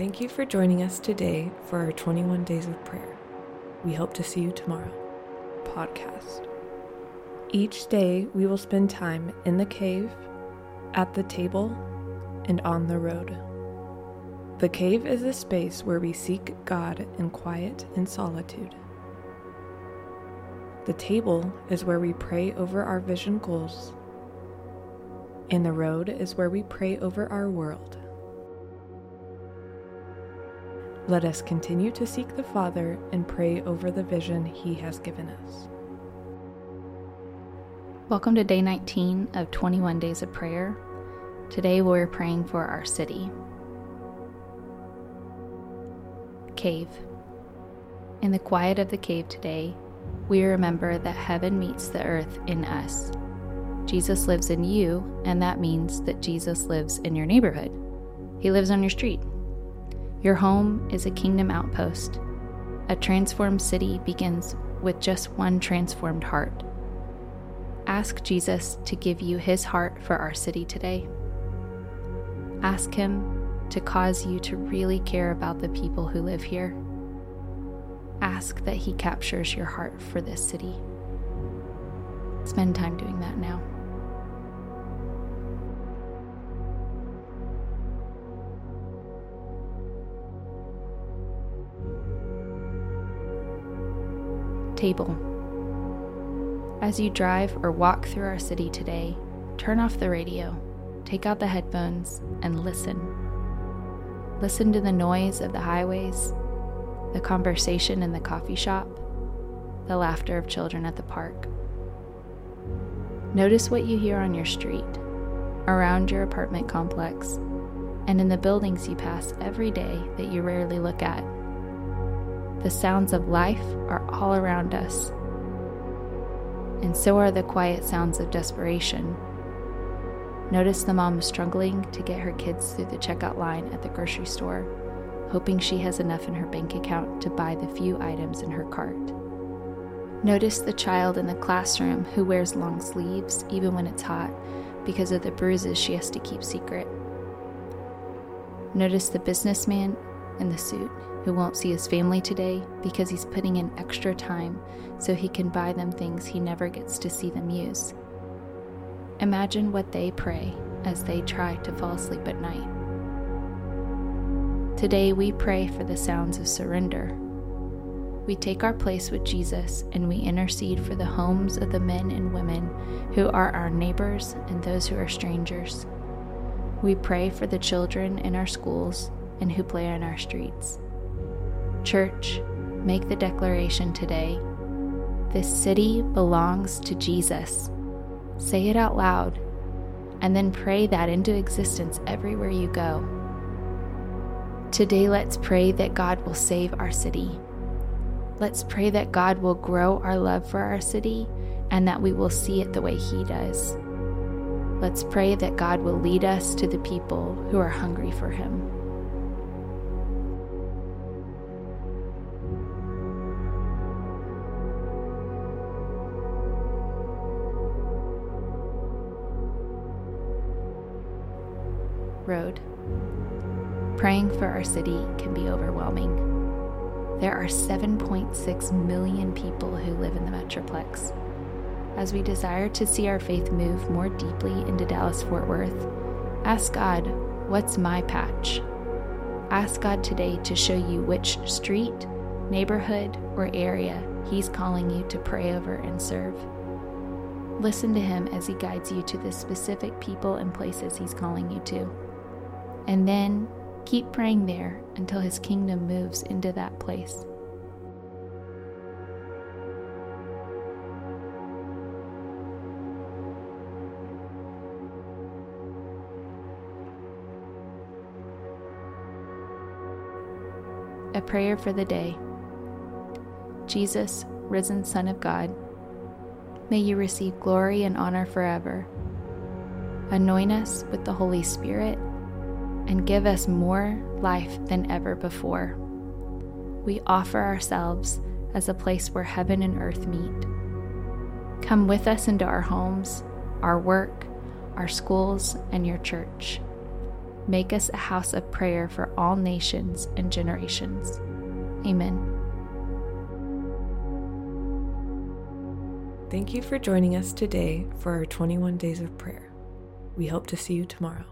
Thank you for joining us today for our 21 Days of Prayer. We hope to see you tomorrow. Podcast. Each day we will spend time in the cave, at the table, and on the road. The cave is a space where we seek God in quiet and solitude. The table is where we pray over our vision goals, and the road is where we pray over our world. Let us continue to seek the Father and pray over the vision He has given us. Welcome to day 19 of 21 Days of Prayer. Today we're praying for our city. Cave. In the quiet of the cave today, we remember that heaven meets the earth in us. Jesus lives in you, and that means that Jesus lives in your neighborhood. He lives on your street. Your home is a kingdom outpost. A transformed city begins with just one transformed heart. Ask Jesus to give you his heart for our city today. Ask him to cause you to really care about the people who live here. Ask that he captures your heart for this city. Spend time doing that now. Table. As you drive or walk through our city today, turn off the radio, take out the headphones, and listen. Listen to the noise of the highways, the conversation in the coffee shop, the laughter of children at the park. Notice what you hear on your street, around your apartment complex, and in the buildings you pass every day that you rarely look at. The sounds of life are all around us, and so are the quiet sounds of desperation. Notice the mom struggling to get her kids through the checkout line at the grocery store, hoping she has enough in her bank account to buy the few items in her cart. Notice the child in the classroom who wears long sleeves even when it's hot because of the bruises she has to keep secret. Notice the businessman in the suit who won't see his family today because he's putting in extra time so he can buy them things he never gets to see them use. Imagine what they pray as they try to fall asleep at night. Today we pray for the sounds of surrender. We take our place with Jesus and we intercede for the homes of the men and women who are our neighbors and those who are strangers. We pray for the children in our schools and who play on our streets. Church, make the declaration today this city belongs to Jesus. Say it out loud, and then pray that into existence everywhere you go. Today, let's pray that God will save our city. Let's pray that God will grow our love for our city and that we will see it the way He does. Let's pray that God will lead us to the people who are hungry for Him. Road. Praying for our city can be overwhelming. There are 7.6 million people who live in the Metroplex. As we desire to see our faith move more deeply into Dallas Fort Worth, ask God, What's my patch? Ask God today to show you which street, neighborhood, or area He's calling you to pray over and serve. Listen to Him as He guides you to the specific people and places He's calling you to. And then keep praying there until His kingdom moves into that place. A prayer for the day. Jesus, risen Son of God, may you receive glory and honor forever. Anoint us with the Holy Spirit and give us more life than ever before. We offer ourselves as a place where heaven and earth meet. Come with us into our homes, our work, our schools, and your church. Make us a house of prayer for all nations and generations. Amen. Thank you for joining us today for our 21 days of prayer. We hope to see you tomorrow.